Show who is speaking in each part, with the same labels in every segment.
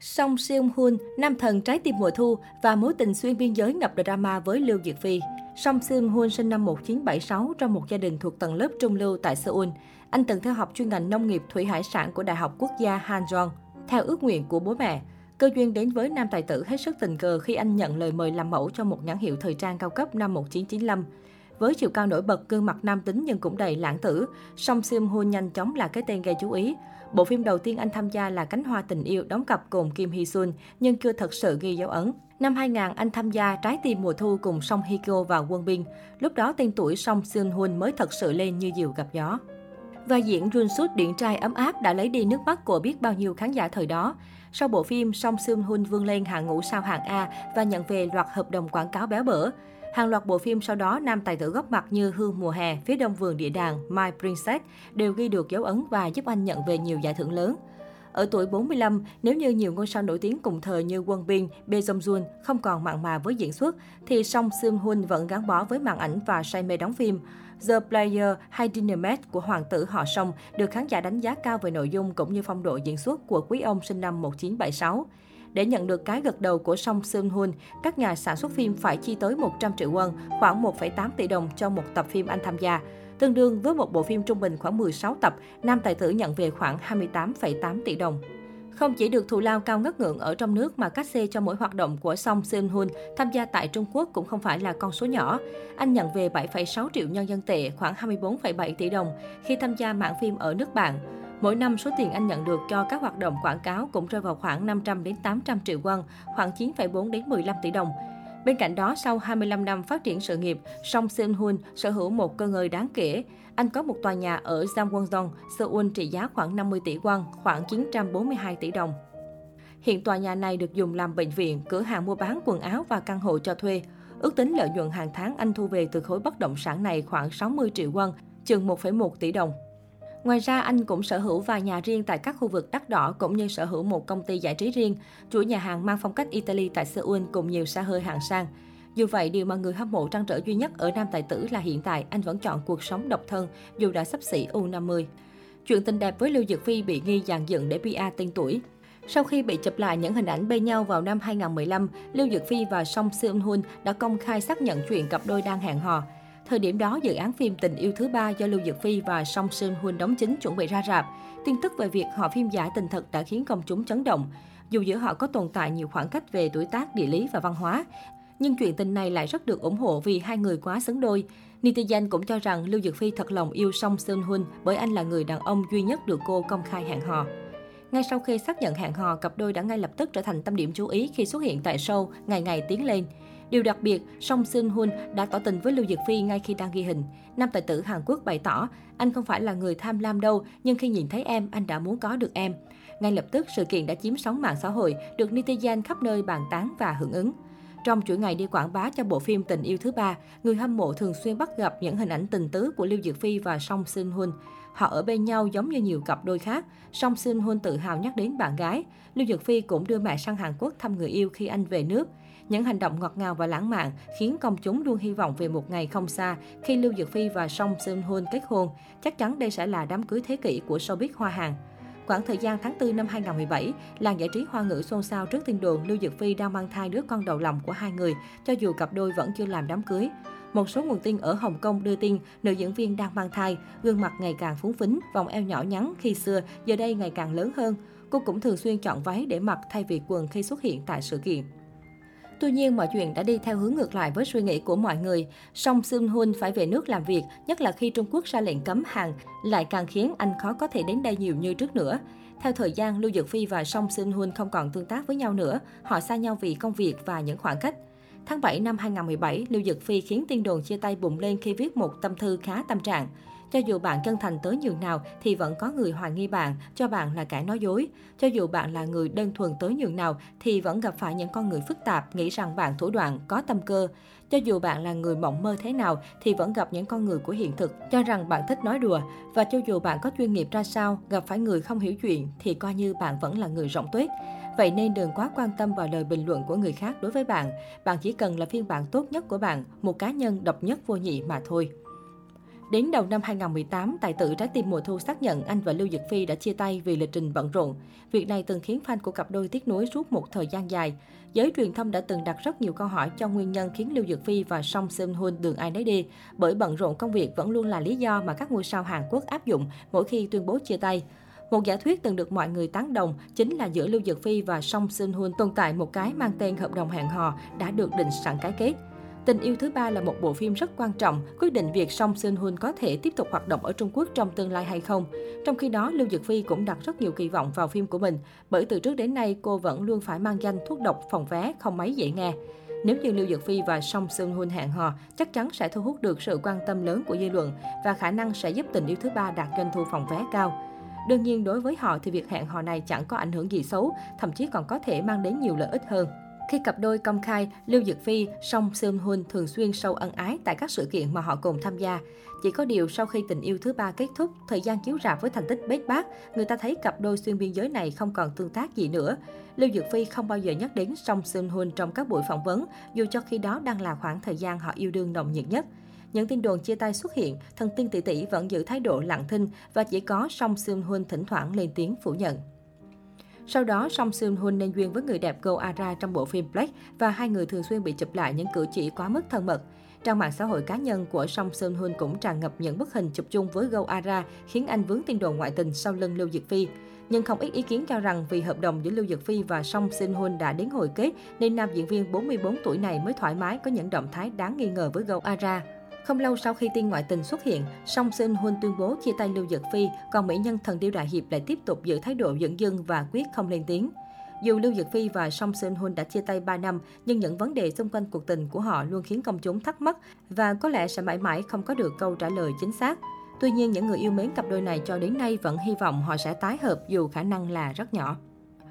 Speaker 1: Song Seung Hoon, nam thần trái tim mùa thu và mối tình xuyên biên giới ngập drama với Lưu Diệc Phi. Song Seung Hoon sinh năm 1976 trong một gia đình thuộc tầng lớp trung lưu tại Seoul. Anh từng theo học chuyên ngành nông nghiệp thủy hải sản của Đại học Quốc gia Hanjong. Theo ước nguyện của bố mẹ, cơ duyên đến với nam tài tử hết sức tình cờ khi anh nhận lời mời làm mẫu cho một nhãn hiệu thời trang cao cấp năm 1995. Với chiều cao nổi bật, gương mặt nam tính nhưng cũng đầy lãng tử, Song Sim Hoon nhanh chóng là cái tên gây chú ý. Bộ phim đầu tiên anh tham gia là Cánh hoa tình yêu đóng cặp cùng Kim Hee Sun, nhưng chưa thật sự ghi dấu ấn. Năm 2000, anh tham gia Trái tim mùa thu cùng Song Hye Kyo và Won Bin. Lúc đó tên tuổi Song Seon Hoon mới thật sự lên như diều gặp gió. Và diễn Jun Suk điện trai ấm áp đã lấy đi nước mắt của biết bao nhiêu khán giả thời đó. Sau bộ phim, Song Seon Hoon vươn lên hạng ngũ sao hạng A và nhận về loạt hợp đồng quảng cáo béo bở. Hàng loạt bộ phim sau đó, nam tài tử góp mặt như Hương mùa hè, phía đông vườn địa đàng, My Princess đều ghi được dấu ấn và giúp anh nhận về nhiều giải thưởng lớn. Ở tuổi 45, nếu như nhiều ngôi sao nổi tiếng cùng thời như Won Bin, Bae Jong Jun không còn mặn mà với diễn xuất, thì Song Seung Hun vẫn gắn bó với màn ảnh và say mê đóng phim. The Player hay Dynamite của hoàng tử họ Song được khán giả đánh giá cao về nội dung cũng như phong độ diễn xuất của quý ông sinh năm 1976. Để nhận được cái gật đầu của Song Seung Hoon, các nhà sản xuất phim phải chi tới 100 triệu won, khoảng 1,8 tỷ đồng cho một tập phim anh tham gia. Tương đương với một bộ phim trung bình khoảng 16 tập, nam tài tử nhận về khoảng 28,8 tỷ đồng. Không chỉ được thù lao cao ngất ngưỡng ở trong nước mà các xê cho mỗi hoạt động của Song Seung Hoon tham gia tại Trung Quốc cũng không phải là con số nhỏ. Anh nhận về 7,6 triệu nhân dân tệ, khoảng 24,7 tỷ đồng khi tham gia mạng phim ở nước bạn. Mỗi năm, số tiền anh nhận được cho các hoạt động quảng cáo cũng rơi vào khoảng 500 đến 800 triệu won, khoảng 9,4 đến 15 tỷ đồng. Bên cạnh đó, sau 25 năm phát triển sự nghiệp, Song Seung Hoon sở hữu một cơ ngơi đáng kể. Anh có một tòa nhà ở Jamwon-dong, Seoul trị giá khoảng 50 tỷ won, khoảng 942 tỷ đồng. Hiện tòa nhà này được dùng làm bệnh viện, cửa hàng mua bán quần áo và căn hộ cho thuê. Ước tính lợi nhuận hàng tháng anh thu về từ khối bất động sản này khoảng 60 triệu won, chừng 1,1 tỷ đồng. Ngoài ra, anh cũng sở hữu vài nhà riêng tại các khu vực đắt đỏ cũng như sở hữu một công ty giải trí riêng, chuỗi nhà hàng mang phong cách Italy tại Seoul cùng nhiều xa hơi hạng sang. Dù vậy, điều mà người hâm mộ trăn trở duy nhất ở nam tài tử là hiện tại anh vẫn chọn cuộc sống độc thân dù đã sắp xỉ U50. Chuyện tình đẹp với Lưu Dược Phi bị nghi dàn dựng để PR tên tuổi. Sau khi bị chụp lại những hình ảnh bên nhau vào năm 2015, Lưu Dược Phi và Song Seung Hun đã công khai xác nhận chuyện cặp đôi đang hẹn hò. Thời điểm đó, dự án phim Tình yêu thứ ba do Lưu Dực Phi và Song Sơn Huân đóng chính chuẩn bị ra rạp. Tin tức về việc họ phim giả tình thật đã khiến công chúng chấn động. Dù giữa họ có tồn tại nhiều khoảng cách về tuổi tác, địa lý và văn hóa, nhưng chuyện tình này lại rất được ủng hộ vì hai người quá xứng đôi. Netizen cũng cho rằng Lưu Dực Phi thật lòng yêu Song Sơn Huân bởi anh là người đàn ông duy nhất được cô công khai hẹn hò. Ngay sau khi xác nhận hẹn hò, cặp đôi đã ngay lập tức trở thành tâm điểm chú ý khi xuất hiện tại show Ngày Ngày Tiến Lên. Điều đặc biệt, Song Seung Hun đã tỏ tình với Lưu Dược Phi ngay khi đang ghi hình. Nam tài tử Hàn Quốc bày tỏ, anh không phải là người tham lam đâu, nhưng khi nhìn thấy em, anh đã muốn có được em. Ngay lập tức, sự kiện đã chiếm sóng mạng xã hội, được netizen khắp nơi bàn tán và hưởng ứng. Trong chuỗi ngày đi quảng bá cho bộ phim Tình yêu thứ ba, người hâm mộ thường xuyên bắt gặp những hình ảnh tình tứ của Lưu Diệc Phi và Song Seung Hun. Họ ở bên nhau giống như nhiều cặp đôi khác. Song Seung Hoon tự hào nhắc đến bạn gái. Lưu dực Phi cũng đưa mẹ sang Hàn Quốc thăm người yêu khi anh về nước. Những hành động ngọt ngào và lãng mạn khiến công chúng luôn hy vọng về một ngày không xa khi Lưu dực Phi và Song Seung Hoon kết hôn. Chắc chắn đây sẽ là đám cưới thế kỷ của showbiz Hoa Hàn. Khoảng thời gian tháng 4 năm 2017, làng giải trí hoa ngữ xôn xao trước tin đồn Lưu Dược Phi đang mang thai đứa con đầu lòng của hai người, cho dù cặp đôi vẫn chưa làm đám cưới. Một số nguồn tin ở Hồng Kông đưa tin nữ diễn viên đang mang thai, gương mặt ngày càng phúng phính, vòng eo nhỏ nhắn khi xưa giờ đây ngày càng lớn hơn. Cô cũng thường xuyên chọn váy để mặc thay vì quần khi xuất hiện tại sự kiện. Tuy nhiên, mọi chuyện đã đi theo hướng ngược lại với suy nghĩ của mọi người. Song Seung Hun phải về nước làm việc, nhất là khi Trung Quốc ra lệnh cấm hàng, lại càng khiến anh khó có thể đến đây nhiều như trước nữa. Theo thời gian, Lưu Dược Phi và Song Seung Hun không còn tương tác với nhau nữa, họ xa nhau vì công việc và những khoảng cách. Tháng 7 năm 2017, Lưu Dực Phi khiến tin đồn chia tay bùng lên khi viết một tâm thư khá tâm trạng. Cho dù bạn chân thành tới nhường nào thì vẫn có người hoài nghi bạn, cho bạn là kẻ nói dối. Cho dù bạn là người đơn thuần tới nhường nào thì vẫn gặp phải những con người phức tạp nghĩ rằng bạn thủ đoạn, có tâm cơ. Cho dù bạn là người mộng mơ thế nào thì vẫn gặp những con người của hiện thực cho rằng bạn thích nói đùa. Và cho dù bạn có chuyên nghiệp ra sao, gặp phải người không hiểu chuyện thì coi như bạn vẫn là người rộng tuyết. Vậy nên đừng quá quan tâm vào lời bình luận của người khác đối với bạn. Bạn chỉ cần là phiên bản tốt nhất của bạn, một cá nhân độc nhất vô nhị mà thôi. Đến đầu năm 2018, tài tử Trái tim mùa thu xác nhận anh và Lưu Dực Phi đã chia tay vì lịch trình bận rộn. Việc này từng khiến fan của cặp đôi tiếc nuối suốt một thời gian dài. Giới truyền thông đã từng đặt rất nhiều câu hỏi cho nguyên nhân khiến Lưu Dực Phi và Song Seung Hoon đường ai nấy đi, bởi bận rộn công việc vẫn luôn là lý do mà các ngôi sao Hàn Quốc áp dụng mỗi khi tuyên bố chia tay. Một giả thuyết từng được mọi người tán đồng chính là giữa Lưu Dực Phi và Song Seung Hoon tồn tại một cái mang tên hợp đồng hẹn hò đã được định sẵn cái kết. Tình yêu thứ ba là một bộ phim rất quan trọng, quyết định việc Song Seung Hoon có thể tiếp tục hoạt động ở Trung Quốc trong tương lai hay không. Trong khi đó, Lưu Dực Phi cũng đặt rất nhiều kỳ vọng vào phim của mình, bởi từ trước đến nay cô vẫn luôn phải mang danh thuốc độc phòng vé không mấy dễ nghe. Nếu như Lưu Dực Phi và Song Seung Hoon hẹn hò, chắc chắn sẽ thu hút được sự quan tâm lớn của dư luận và khả năng sẽ giúp tình yêu thứ ba đạt doanh thu phòng vé cao. Đương nhiên đối với họ thì việc hẹn hò này chẳng có ảnh hưởng gì xấu, thậm chí còn có thể mang đến nhiều lợi ích hơn. Khi cặp đôi công khai, Lưu Dực Phi, Song Seung Hun thường xuyên sâu ân ái tại các sự kiện mà họ cùng tham gia. Chỉ có điều sau khi tình yêu thứ ba kết thúc, thời gian chiếu rạp với thành tích bết bát, người ta thấy cặp đôi xuyên biên giới này không còn tương tác gì nữa. Lưu Dực Phi không bao giờ nhắc đến Song Seung Hun trong các buổi phỏng vấn, dù cho khi đó đang là khoảng thời gian họ yêu đương nồng nhiệt nhất. Những tin đồn chia tay xuất hiện, thần tiên tỷ tỷ vẫn giữ thái độ lặng thinh và chỉ có Song Seung Hoon thỉnh thoảng lên tiếng phủ nhận. Sau đó, Song Seung Hoon nên duyên với người đẹp Go Ara trong bộ phim Black và hai người thường xuyên bị chụp lại những cử chỉ quá mức thân mật. Trang mạng xã hội cá nhân của Song Seung Hoon cũng tràn ngập những bức hình chụp chung với Go Ara, khiến anh vướng tin đồn ngoại tình sau lưng Lưu Diệc Phi. Nhưng không ít ý kiến cho rằng vì hợp đồng giữa Lưu Dực Phi và Song Seung Hun đã đến hồi kết, nên nam diễn viên 44 tuổi này mới thoải mái có những động thái đáng nghi ngờ với Go Ara. Không lâu sau khi tin ngoại tình xuất hiện, Song Sinh Hun tuyên bố chia tay Lưu Dật Phi, còn mỹ nhân thần điêu đại hiệp lại tiếp tục giữ thái độ dẫn dưng và quyết không lên tiếng. Dù Lưu Dật Phi và Song Sinh Hun đã chia tay 3 năm, nhưng những vấn đề xung quanh cuộc tình của họ luôn khiến công chúng thắc mắc và có lẽ sẽ mãi mãi không có được câu trả lời chính xác. Tuy nhiên, những người yêu mến cặp đôi này cho đến nay vẫn hy vọng họ sẽ tái hợp dù khả năng là rất nhỏ.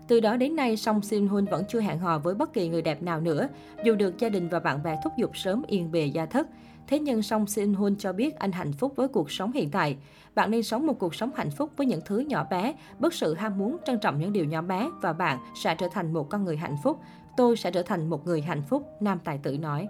Speaker 1: Từ đó đến nay, Song Sin Hun vẫn chưa hẹn hò với bất kỳ người đẹp nào nữa, dù được gia đình và bạn bè thúc giục sớm yên bề gia thất. Thế nhưng Song Sin Hun cho biết anh hạnh phúc với cuộc sống hiện tại. Bạn nên sống một cuộc sống hạnh phúc với những thứ nhỏ bé, bất sự ham muốn trân trọng những điều nhỏ bé và bạn sẽ trở thành một con người hạnh phúc. Tôi sẽ trở thành một người hạnh phúc, nam tài tử nói.